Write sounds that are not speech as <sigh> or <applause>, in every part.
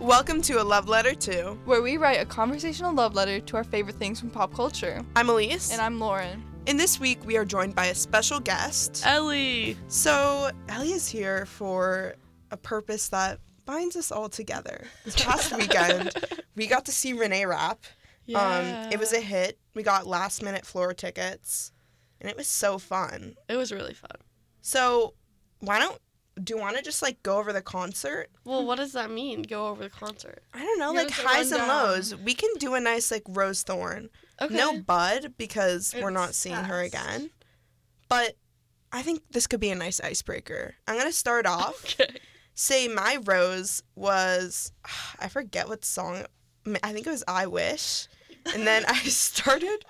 Welcome to A Love Letter 2. where we write a conversational love letter to our favorite things from pop culture. I'm Elise. And I'm Lauren. and this week we are joined by a special guest. Ellie. So, Ellie is here for a purpose that binds us all together. This past <laughs> weekend, we got to see Renee Rapp. Um, it was a hit. We got last minute floor tickets, and it was so fun. It was really fun. So, why don't do you want to just like go over the concert? Well, what does that mean? Go over the concert. I don't know, Give like highs and lows. We can do a nice like rose thorn. Okay. No Bud because we're not It's seeing her again. But I think this could be a nice icebreaker. I'm gonna start off. <laughs> Okay. Say my rose was <sighs> I forget what song. I think it was I Wish. And then I <laughs> started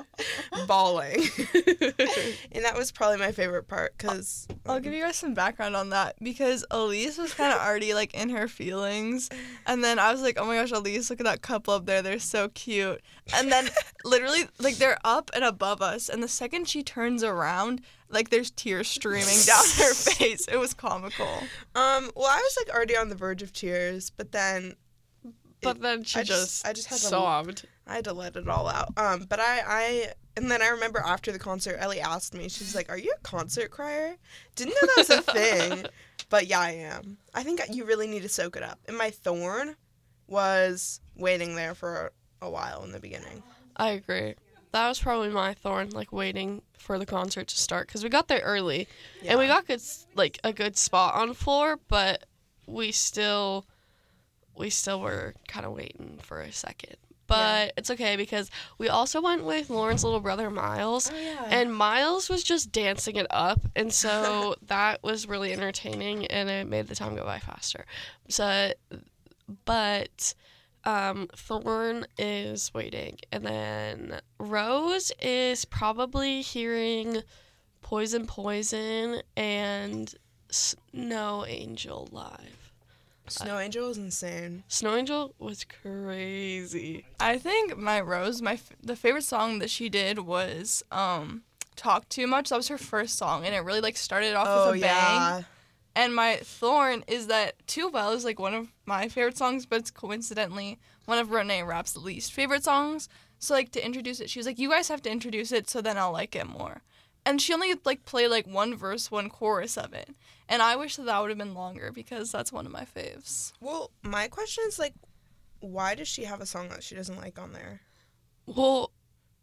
bawling. <laughs> and that was probably my favorite part because I'll give you guys some background on that because Elise was kind of <laughs> already like in her feelings. And then I was like, oh my gosh, Elise, look at that couple up there. They're so cute. And then literally, like, they're up and above us. And the second she turns around, like, there's tears streaming down her face. It was comical. um well I was like already on the verge of tears, but then But then she I just, just- I just had sobbed. I had to let it all out. Um, but I, I, and then I remember after the concert, Ellie asked me, she's like, "Are you a concert crier?" Didn't know that was a <laughs> thing, but yeah, I am. I think you really need to soak it up. And my thorn was waiting there for a while in the beginning. I agree. That was probably my thorn, like waiting for the concert to start because we got there early and we got good, like a good spot on floor, but we still, we still were kind of waiting for a second. But it's okay because we also went with Lauren's little brother Miles, Oh yeah. and Miles was just dancing it up, and so <laughs> that was really entertaining, and it made the time go by faster. So, but um, Thorn is waiting, and then Rose is probably hearing Poison, Poison, and Snow Angel live. Snow Angel was insane. Snow Angel was crazy. I think my rose, my f- the favorite song that she did was um "Talk Too Much." That was her first song, and it really like started off Oh with a bang. yeah. And my thorn is that "Too Well" is like one of my favorite songs, but it's coincidentally one of Renee Rapp's least favorite songs. So like to introduce it, she was like, "You guys have to introduce it, so then I'll like it more." And she only like played like one verse, one chorus of it, and I wish that that would have been longer because that's one of my faves. Well, my question is like, why does she have a song that she doesn't like on there? Well,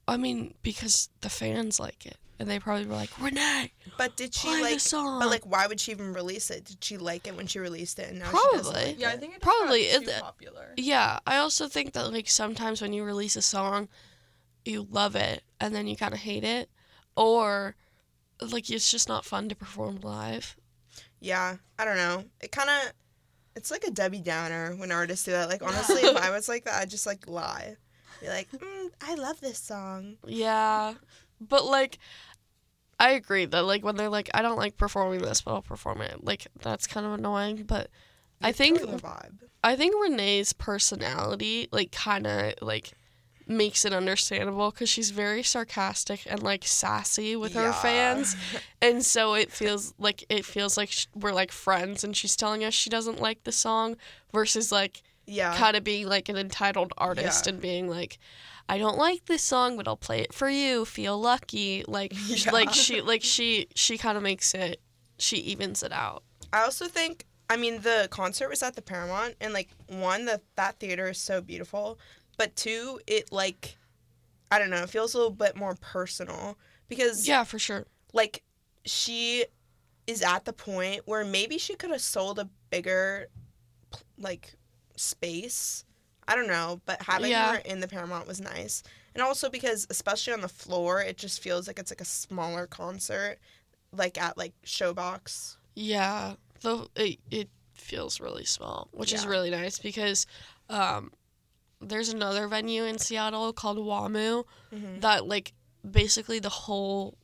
I mean, because the fans like it, and they probably were like, Renee, But did she play like? the song. But like, why would she even release it? Did she like it when she released it, and now she doesn't Probably. like Yeah, I think it Probably, Probably it- popular. Yeah, I also think that like sometimes when you release a song, you love it and then you kind of hate it, or like it's just not fun to perform live. Yeah, I don't know. It kind of, it's like a Debbie Downer when artists do that. Like <laughs> honestly, if I was like that, I'd just like lie, be like, mm, I love this song. Yeah, but like, I agree that like when they're like, I don't like performing this, but I'll perform it. Like that's kind of annoying, but I think. I think Renee's personality like kind of like makes it understandable because she's very sarcastic and like sassy with her fans. <laughs> And so it feels like it feels like sh- we're like friends and she's telling us she doesn't like the song versus like Yeah, kind of being like an entitled artist Yeah. and being like I don't like this song but I'll play it for you. Feel lucky. Like <laughs> sh- like she like she she kind of makes it she evens it out. I also think. I mean, the concert was at the Paramount, and like one, that that theater is so beautiful, but two, it like, I don't know, it feels a little bit more personal because yeah for sure. like she is at the point where maybe she could have sold a bigger like space. I don't know but having Yeah. her in the paramount was nice. And also because especially on the floor it just feels like it's like a smaller concert like at like showbox. Yeah, the it, it feels really small, which is really nice because um, there's another venue in Seattle called WAMU Mhm. that like basically the whole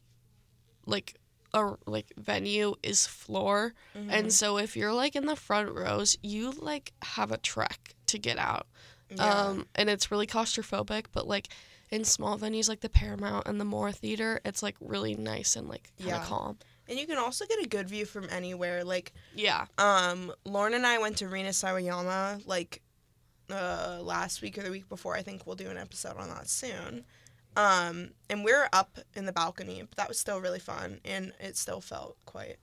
like a like venue is floor, Mm-hmm. and so if you're like in the front rows, you like have a trek to get out. Yeah. Um, and it's really claustrophobic, but like in small venues like the Paramount and the Moore Theater, it's like really nice and like kind of Yeah. calm. and you can also get a good view from anywhere like Yeah. um lauren and i went to Rina Sawayama like uh, last week or the week before. I think we'll do an episode on that soon. Um, and we are up in the balcony, but that was still really fun, and it still felt quite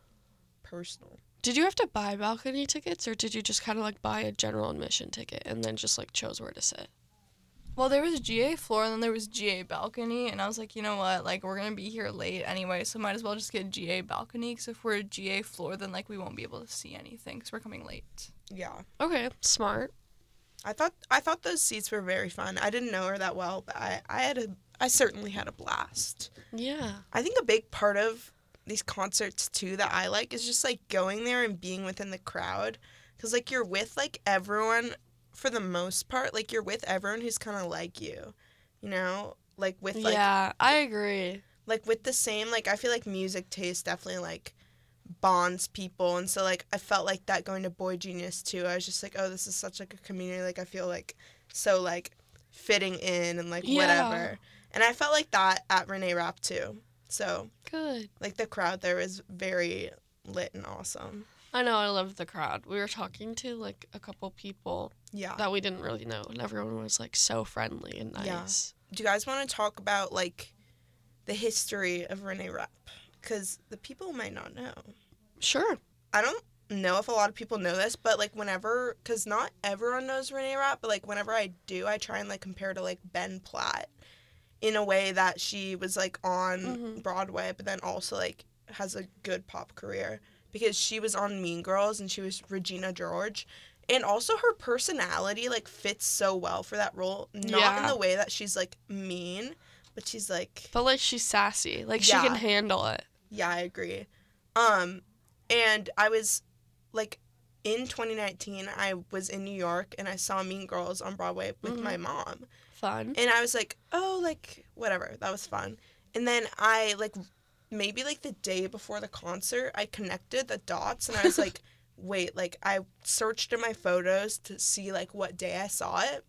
personal. Did you have to buy balcony tickets or did you just kind of like buy a general admission ticket and then just like chose where to sit? Well, there was GA floor and then there was GA balcony, and I was like, you know what? Like, we're gonna be here late anyway, so might as well just get GA balcony. Because if we're GA floor, then like we won't be able to see anything because we're coming late. Yeah, Okay, smart. I thought I thought those seats were very fun. I didn't know her that well, but I I had a I certainly had a blast. Yeah. I think a big part of these concerts too that I like is just like going there and being within the crowd cuz like you're with like everyone for the most part like you're with everyone who's kind of like you. You know? Like with like yeah, I agree. like with the same like I feel like music taste definitely like bonds people and so like I felt like that going to Boy Genius too. I was just like, "Oh, this is such like a community like I feel like so like fitting in and like Yeah. whatever." And I felt like that at Renee Rapp too. So Good. like the crowd there was very lit and awesome. I know, I loved the crowd. We were talking to like a couple people Yeah. that we didn't really know, and everyone was like so friendly and Yeah. nice. Do you guys want to talk about like the history of Renee Rapp? Because the people might not know. Sure. I don't know if a lot of people know this, but like whenever, because not everyone knows Renee Rapp, but like whenever I do, I try and like compare to like Ben Platt in a way that she was like on Mhm. Broadway, but then also like has a good pop career because she was on Mean Girls and she was Regina George. And also her personality like fits so well for that role. Not in the way that she's like mean, but she's like But like she's sassy. Like she can handle it. yeah, I agree. Um, and I was like in 2019, I was in New York and I saw Mean Girls on Broadway with Mhm. my mom, Fun. and I was like, oh, like whatever, that was fun. And then I like maybe like the day before the concert, I connected the dots and I was like, <laughs> wait, like I searched in my photos to see like what day I saw it,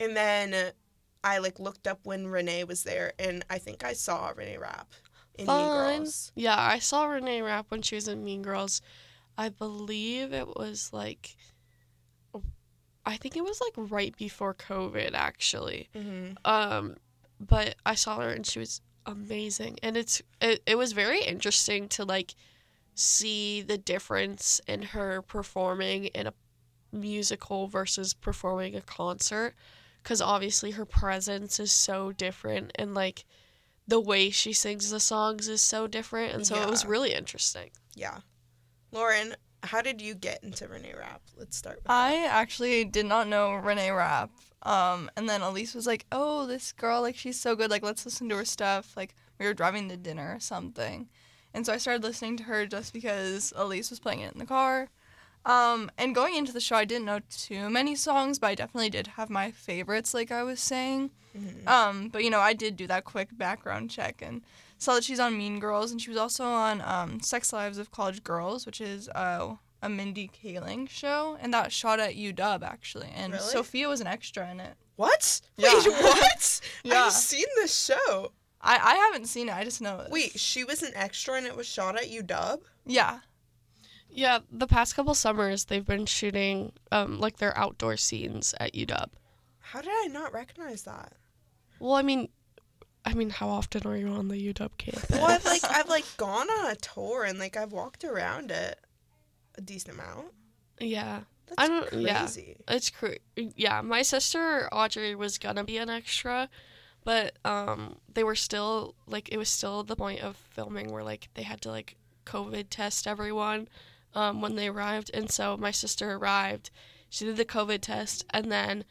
and then I like looked up when Renee was there, and I think I saw Renee Rapp in Mean Girls. Yeah, I saw Renee Rapp when she was in Mean Girls. I believe it was like, I think it was like right before COVID, actually. Mm-hmm. Um, but I saw her and she was amazing, and it's it, it was very interesting to like see the difference in her performing in a musical versus performing a concert, because obviously her presence is so different, and like the way she sings the songs is so different, and so it was really interesting. Yeah. Lauren, how did you get into Renee Rapp? Let's start with I actually did not know Renee Rapp. Um, and then Elise was like, "Oh, this girl, like she's so good. Like let's listen to her stuff." Like we were driving to dinner or something, and so I started listening to her just because Elise was playing it in the car. Um, and going into the show, I didn't know too many songs, but I definitely did have my favorites, like I was saying. Mhm. Um, but you know, I did do that quick background check and saw that she's on Mean Girls, and she was also on um, Sex Lives of College Girls, which is uh, a Mindy Kaling show, and that shot at UW actually, and Really? Sophia was an extra in it. What? Yeah. Wait, <laughs> what? <laughs> Yeah. I've seen this show. I I haven't seen it. I just know it. Wait, she was an extra and it was shot at UW? Yeah. Yeah, the past couple summers they've been shooting um like their outdoor scenes at UW. How did I not recognize that? Well, I mean, I mean, how often are you on the UW campus? Well, I've like I've like gone on a tour and like I've walked around it a decent amount. Yeah, That's I don't- yeah. it's cr- Yeah, my sister Audrey was gonna be an extra, but um, they were still like it was still the point of filming where like they had to like COVID test everyone um, when they arrived, and so my sister arrived. She did the COVID test, and then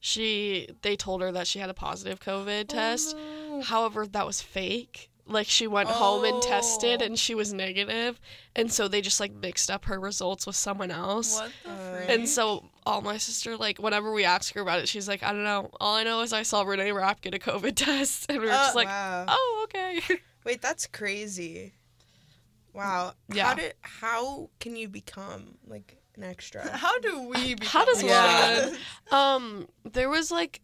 she they told her that she had a positive COVID test. Oh, However, that was fake. Like she went home and tested Oh. and she was negative, and so they just like mixed up her results with someone else. What the Uh, freak? And so all my sister like whenever we ask her about it, she's like, I don't know. All I know is I saw Renee Rapp get a COVID <laughs> test, and we were just Oh, like, wow. oh okay. <laughs> Wait, that's crazy. Wow. Yeah. How did how can you become like an extra? <laughs> how do we? How does become- Yeah. one? um, there was like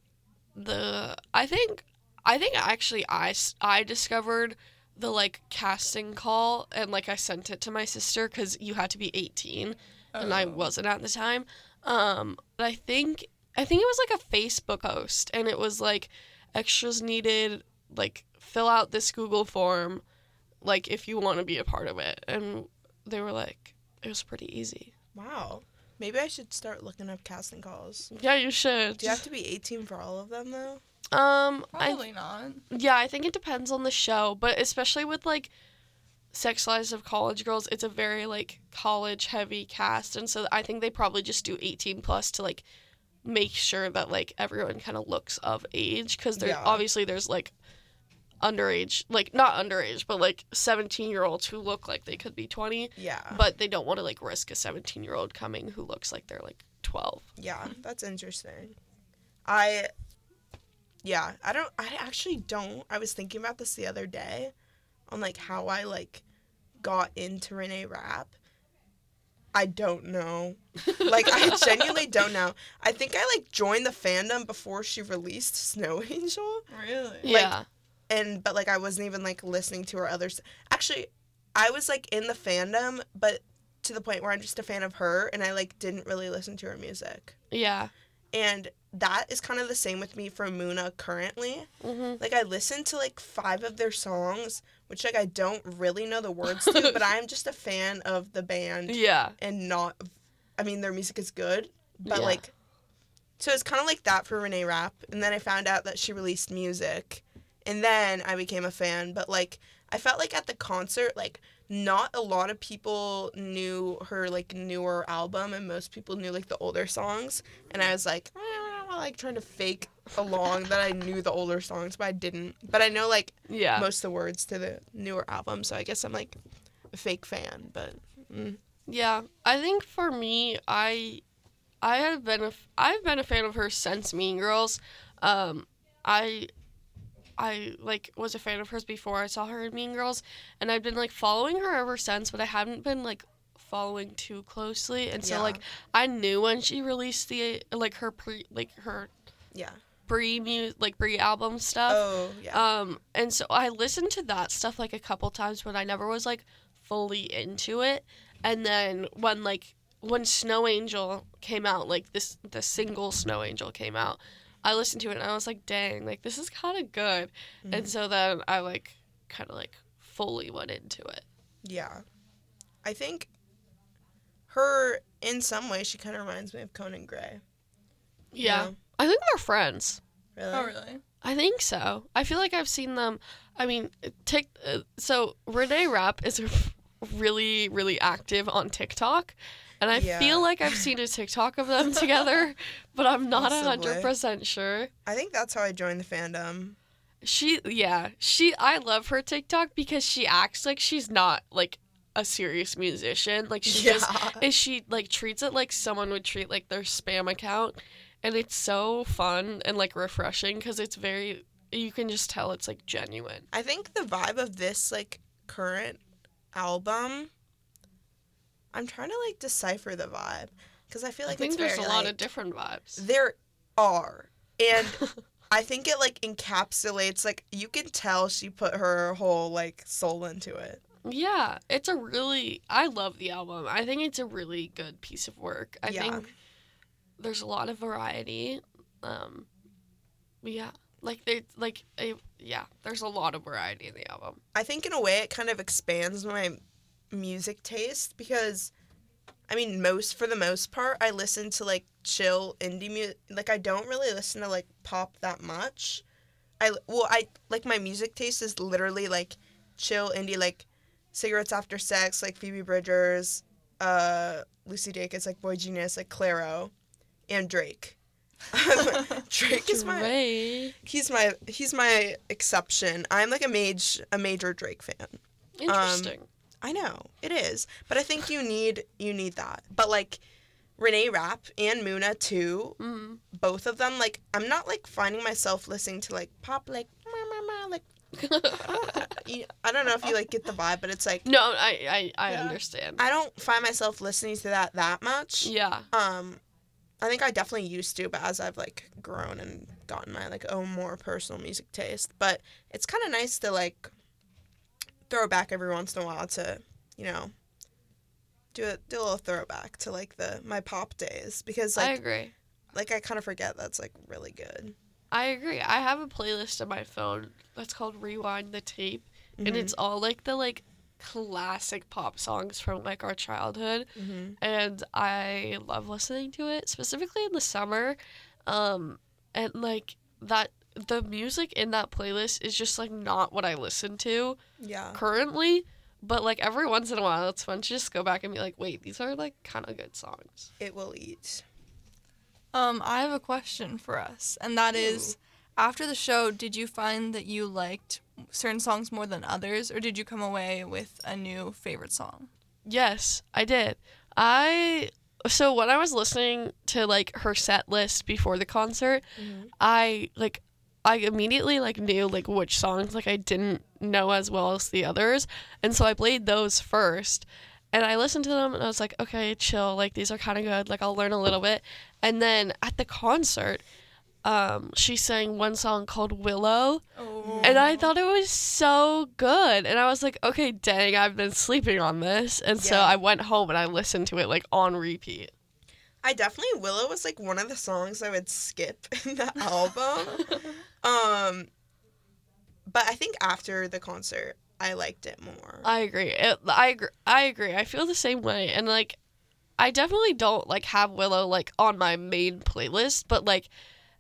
the I think I think actually I I discovered the like casting call and like I sent it to my sister because you had to be 18 and I Oh. wasn't at the time. Um, but I think I think it was like a Facebook post, and it was like extras needed, like fill out this Google form, like if you want to be a part of it, and they were like, it was pretty easy. Wow. Maybe I should start looking up casting calls. Yeah, you should. Do you have to be 18 for all of them though? Um, I Probably not. Yeah, I think it depends on the show, but especially with like Sex Lives of College Girls, it's a very like college heavy cast, and so I think they probably just do 18 plus to like make sure that like everyone kind of looks of age because there Yeah. obviously there's like underage like not underage but like 17 year olds who look like they could be 20 Yeah. but they don't want to like risk a 17 year old coming who looks like they're like 12 Yeah, that's interesting. I Yeah, I don't I actually don't. I was thinking about this the other day on like how I like got into Renee Rapp. I don't know. Like I <laughs> genuinely don't know. I think I like joined the fandom before she released Snow Angel. Really? yeah and but like I wasn't even like listening to her others. Actually, I was like in the fandom, but to the point where I'm just a fan of her, and I like didn't really listen to her music. yeah And that is kind of the same with me for Muna currently. hmm Like I listen to like five of their songs, which like I don't really know the words to, but <laughs> I'm just a fan of the band yeah and not. I mean, their music is good, but Yeah. like, so it's kind of like that for Renee Rapp. And then I found out that she released music, and then I became a fan. But like, I felt like at the concert, like, not a lot of people knew her like newer album, and most people knew like the older songs. And I was like, eh, like trying to fake along that I knew the older songs, but I didn't. But I know like yeah most of the words to the newer album, so I guess I'm like a fake fan. But mm, Yeah, I think for me, I, I have been a, f- I've been a fan of her since Mean Girls. Um, I, I like was a fan of hers before I saw her in Mean Girls, and I've been like following her ever since. But I haven't been like following too closely, and so Yeah. like I knew when she released the like her pre like her yeah. pre mu like pre album stuff. Oh yeah. Um, and so I listened to that stuff like a couple times, but I never was like fully into it. And then when like when Snow Angel came out, like this the single Snow Angel came out, I listened to it and I was like, dang, like this is kind of good. And Mhm. so then I like kind of like fully went into it. Yeah. I think her, in some way, she kind of reminds me of Conan Gray. you Yeah, know? I think they're friends. Really? Oh, really? I think so. I feel like I've seen them. I mean, tick. Uh, so Renee Rapp is <laughs> really, really active on TikTok, and I Yeah. feel like I've seen a TikTok of them together, <laughs> but I'm not a hundred percent sure. I think that's how I joined the fandom. She, yeah, she. I love her TikTok because she acts like she's not like a serious musician. Like she just is she like treats it like someone would treat like their spam account and it's so fun and like refreshing because it's very you can just tell it's like genuine I think the vibe of this like current album. I'm trying to like decipher the vibe because I feel like i think there's very, a lot like- of different vibes. There are, and <laughs> I think it like encapsulates like you can tell she put her whole like soul into it. yeah it's a really i love the album. I think it's a really good piece of work. I Yeah. think there's a lot of variety um yeah like they like a, yeah there's a lot of variety in the album. I think in a way it kind of expands my music taste because I mean most for the most part I listen to like chill indie music like I don't really listen to like pop that much. I well I like my music taste is literally like chill indie like cigarettes after sex like Phoebe Bridgers, uh Lucy Dacus like Boy Genius like Clairo and Drake. <laughs> Drake is my Drake. he's my he's my exception. I'm like a mage a major Drake fan. interesting I know it is, but I think you need you need that. But like Renee Rapp and Muna too, mm. both of them. Like I'm not like finding myself listening to like pop like "Meow, meow, meow," like <laughs> I don't know if you like get the vibe, but it's like no i i, I Yeah. understand I don't find myself listening to that that much. yeah Um, I think I definitely used to, but as I've like grown and gotten my like own more personal music taste, but it's kind of nice to like throw back every once in a while to, you know, do a do a little throwback to like the my pop days because i like agree like I kind of forget that's like really good. I agree. I have a playlist on my phone that's called Rewind the Tape, and Mhm. it's all like the like classic pop songs from like our childhood, Mhm. and I love listening to it specifically in the summer. Um, and like that, the music in that playlist is just like not what I listen to Yeah. currently. But like every once in a while, it's fun to just go back and be like, wait, these are like kind of good songs. It will eat. Um, I have a question for us, and that is, after the show, did you find that you liked certain songs more than others, or did you come away with a new favorite song? Yes, I did. I so when I was listening to like her set list before the concert, Mhm. I like I immediately like knew like which songs like I didn't know as well as the others, and so I played those first. And I listened to them and I was like, okay, chill. Like these are kind of good. Like I'll learn a little bit. And then at the concert, um, she sang one song called Willow, Oh. and I thought it was so good. And I was like, okay, dang, I've been sleeping on this. And so I went home and I listened to it like on repeat. I definitely Willow was like one of the songs I would skip <laughs> in the <laughs> album. um but I think after the concert I liked it more. I agree. It, I agree. I agree. I feel the same way. And like, I definitely don't like have Willow like on my main playlist, but like,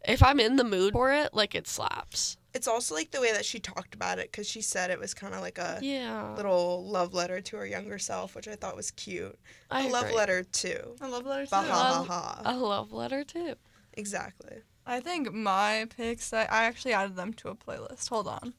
if I'm in the mood for it, like it slaps. It's also like the way that she talked about it cuz she said it was kind of like a Yeah. little love letter to her younger self, which I thought was cute. I a love agree. letter too. I love letters Ba too. ha ha ha. A love letter too. Exactly. I think my picks, I, I actually added them to a playlist. Hold on.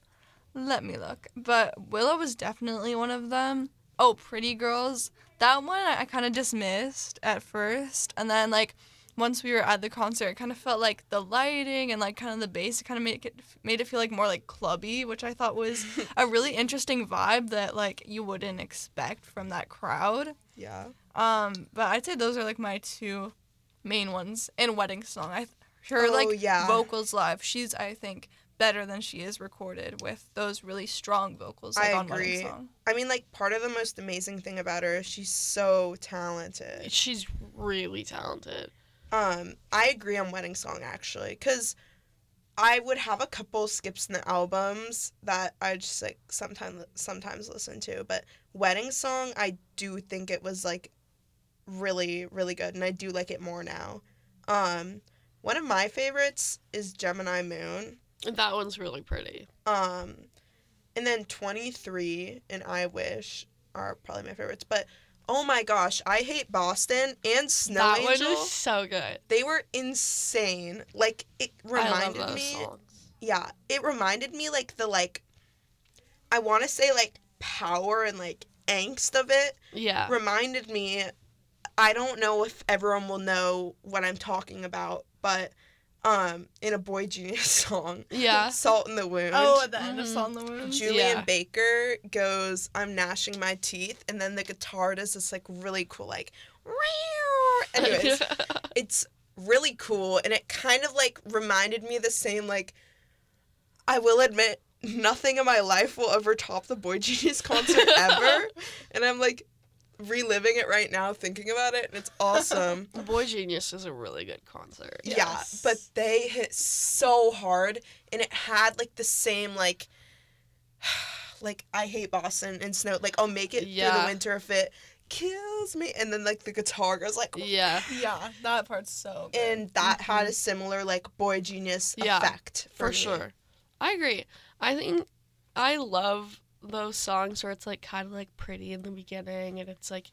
Let me look. But Willow was definitely one of them. Oh, Pretty Girls. That one I, I kind of dismissed at first. And then, like, once we were at the concert, it kind of felt like the lighting and, like, kind of the bass kind of made it, made it feel, like, more, like, clubby, which I thought was <laughs> a really interesting vibe that, like, you wouldn't expect from that crowd. Yeah. Um, but I'd say those are, like, my two main ones. in Wedding Song. I her Oh, like yeah. vocals live. She's I think better than she is recorded with those really strong vocals like I on Wedding agree. Song. I mean like part of the most amazing thing about her is she's so talented. She's really talented. Um, I agree on Wedding Song actually, because I would have a couple skips in the albums that I just like sometimes sometimes listen to, but Wedding Song I do think it was like really really good, and I do like it more now. Um, one of my favorites is Gemini Moon. That one's really pretty. Um, and then 23 and I Wish are probably my favorites, but. Oh my gosh, I hate Boston and Snow that Angel. one is so good. They were insane. Like it reminded I love those me songs. Yeah, it reminded me like the like I want to say like power and like angst of it Yeah. reminded me I don't know if everyone will know what I'm talking about, but um in a Boy Genius <laughs> song, Yeah. Salt in the Wound. Oh, at the end of Mhm. Song the Wound. Julien Yeah. Baker goes, I'm gnashing my teeth, and then the guitar does this like really cool like <laughs> anyways. it's really cool and it kind of like reminded me of the same like I will admit nothing in my life will ever top the Boy Genius concert <laughs> ever and I'm like reliving it right now thinking about it and it's <laughs> awesome. Boy Genius is a really good concert. Yeah, Yes. but they hit so hard and it had like the same like <sighs> like I hate Boston and snow like I'll make it through the winter if it kills me and then like the guitar goes like Yeah. Yeah, that part's so good. and that had mm-hmm. a similar like boy genius Yeah, effect for, For sure. I agree. I think I love those songs where it's like kind of like pretty in the beginning and it's like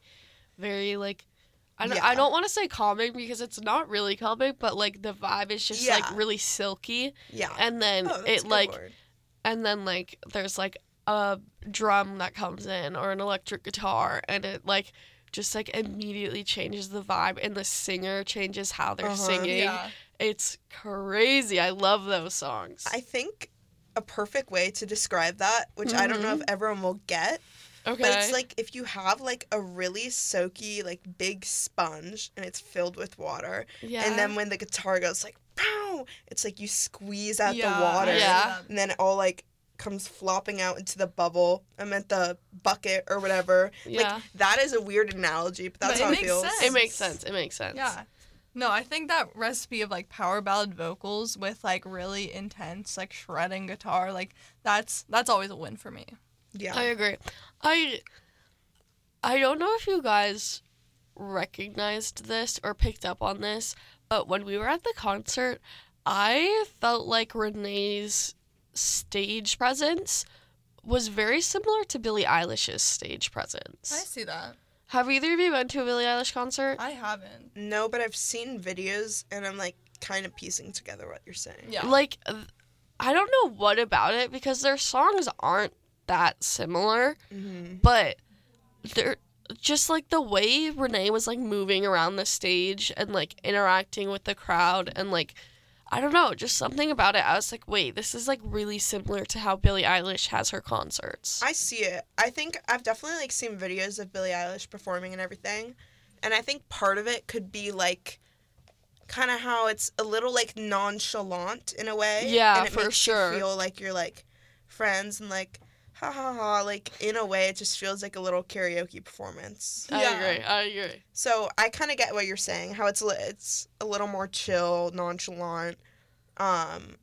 very like I don't, I don't want to say calming because it's not really calming, but like the vibe is just Yeah. like really silky, Yeah. and then Oh, it like word. and then like there's like a drum that comes in or an electric guitar and it like just like immediately changes the vibe and the singer changes how they're Uh-huh. singing yeah. it's crazy i love those songs I think a perfect way to describe that, which I don't know if mm-hmm. everyone will get, okay but it's like if you have like a really soaky like big sponge and it's filled with water, yeah and then when the guitar goes like pow, it's like you squeeze out Yeah, the water, Yeah. and then it all like comes flopping out into the bubble. I meant the bucket or whatever. yeah Like that is a weird analogy, but that's But how it makes feels. sense. it makes sense it makes sense Yeah. No, I think that recipe of like power ballad vocals with like really intense like shredding guitar, like that's that's always a win for me. Yeah. I agree. I I don't know if you guys recognized this or picked up on this, but when we were at the concert, I felt like Renee's stage presence was very similar to Billie Eilish's stage presence. I see that. Have either of you been to a Billie Eilish concert? I haven't. no, but I've seen videos and I'm like kind of piecing together what you're saying. Yeah. Like I don't know what about it because their songs aren't that similar. hmm but they're just like the way Renee was like moving around the stage and like interacting with the crowd and like I don't know, just something about it. I was like, wait, this is like really similar to how Billie Eilish has her concerts. I see it. I think I've definitely like seen videos of Billie Eilish performing and everything. And I think part of it could be like kind of how it's a little like nonchalant in a way. Yeah, and it for makes sure. You feel like you're like friends and like ha ha ha like in a way it just feels like a little karaoke performance. I Yeah. agree. I agree. So I kind of get what you're saying. How it's it's a little more chill, nonchalant, um,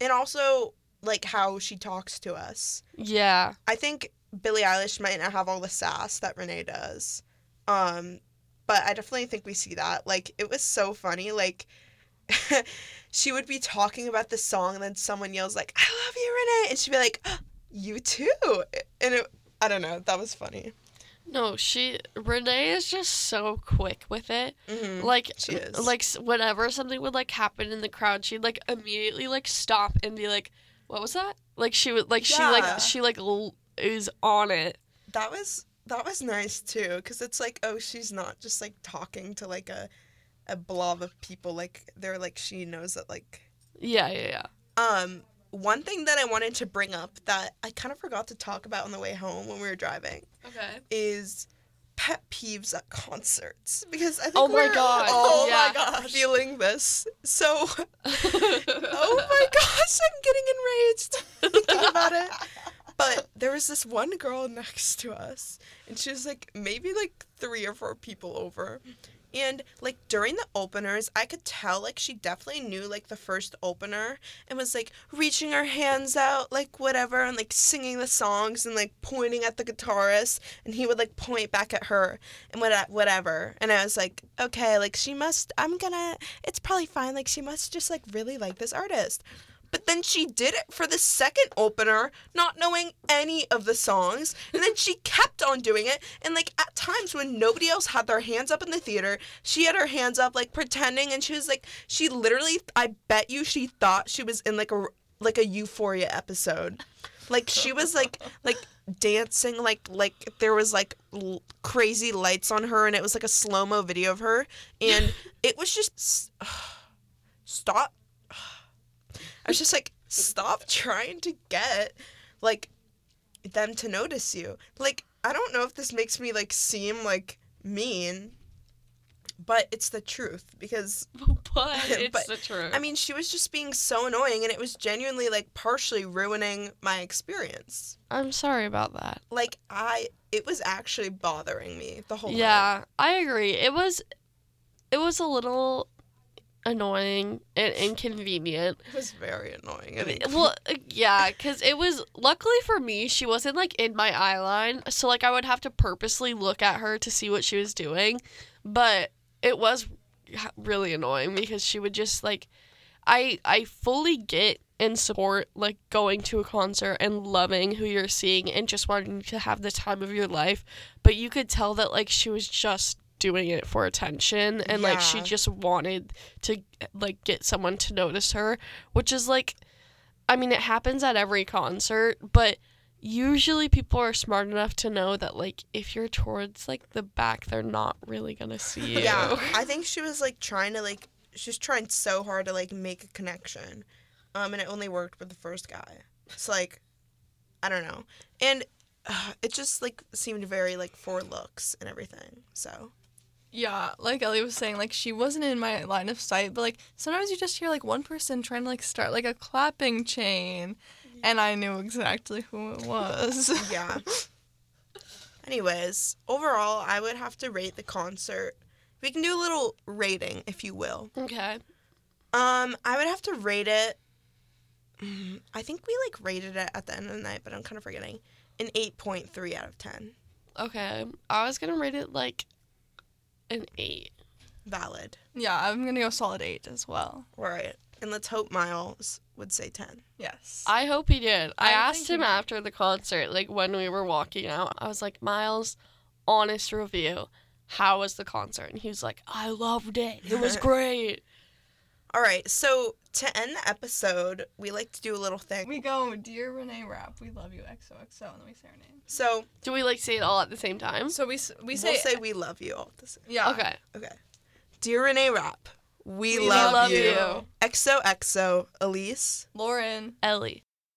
and also like how she talks to us. Yeah. I think Billie Eilish might not have all the sass that Renee does. Um, but I definitely think we see that. Like it was so funny. Like <laughs> she would be talking about the song and then someone yells like, "I love you, Renee," and she'd be like, "You too." And it, I don't know. That was funny. No, she Renee is just so quick with it. Mm-hmm. Like She is. like whenever something would like happen in the crowd, she'd like immediately like stop and be like, "What was that?" Like she would like she like she like l- is on it. that was that was nice too because it's like oh she's not just like talking to like a a blob of people like they're like she knows that like Yeah, yeah, yeah. um one thing that i wanted to bring up that i kind of forgot to talk about on the way home when we were driving Okay. is pet peeves at concerts because i think Oh my we're God, all oh yeah. like feeling this so <laughs> oh my gosh i'm getting enraged thinking about it but there was this one girl next to us and she was like maybe like three or four people over and like during the openers i could tell like she definitely knew like the first opener and was like reaching her hands out like whatever and like singing the songs and like pointing at the guitarist and he would like point back at her and what whatever. And i was like okay like she must i'm gonna it's probably fine like she must just like really like this artist but then she did it for the second opener, not knowing any of the songs. And then she kept on doing it. And like at times when nobody else had their hands up in the theater, she had her hands up like pretending and she was like she literally I bet you she thought she was in like a like a euphoria episode. Like she was like <laughs> like dancing like like there was like l- crazy lights on her and it was like a slow-mo video of her and <laughs> it was just <sighs> stop I was just like, stop trying to get like them to notice you. Like, I don't know if this makes me like seem like mean, but it's the truth because <laughs> but it's <laughs> But, the truth. I mean, she was just being so annoying and it was genuinely like partially ruining my experience. I'm sorry about that. Like, I it was actually bothering me the whole night. Yeah, I agree. It was it was a little annoying and inconvenient. It was very annoying. Well, uh, yeah, cuz it was luckily for me, she wasn't like in my eye line, so like I would have to purposely look at her to see what she was doing, but it was really annoying because she would just like I I fully get and support like going to a concert and loving who you're seeing and just wanting to have the time of your life, but you could tell that like she was just doing it for attention and like she just wanted to like get someone to notice her, which is like I mean it happens at every concert, but usually people are smart enough to know that like if you're towards like the back they're not really going to see you. Yeah, I think she was like trying to like she's trying so hard to like make a connection, um, and it only worked with the first guy. It's like, I don't know, and uh, <sighs> it just like seemed very like for looks and everything. So Yeah, like Ellie was saying, like she wasn't in my line of sight, but like sometimes you just hear like one person trying to like start like a clapping chain, and I knew exactly who it was. <laughs> yeah. Anyways, overall, I would have to rate the concert We can do a little rating, if you will. Okay. Um, I would have to rate it. mm, I think we like rated it at the end of the night, but I'm kind of forgetting. An 8.3 out of 10. Okay. I was gonna rate it like an eight. Valid. Yeah, I'm gonna go solid eight as well. Right. And let's hope Miles would say 10. Yes. I hope he did. I, I asked him after the concert, like when we were walking out, I was like, Miles, honest review. How was the concert? And he was like, I loved it. It was <laughs> great. All right. So to end the episode, we like to do a little thing. we go, dear Renee Rapp, we love you, XOXO, and then we say our name. So Do we like say it all at the same time? So we s- we we say, will say we love you all at the same. yeah. Okay. Okay. Dear Renee Rapp, we, We love, love you. you. XOXO, Elise. Lauren. Ellie.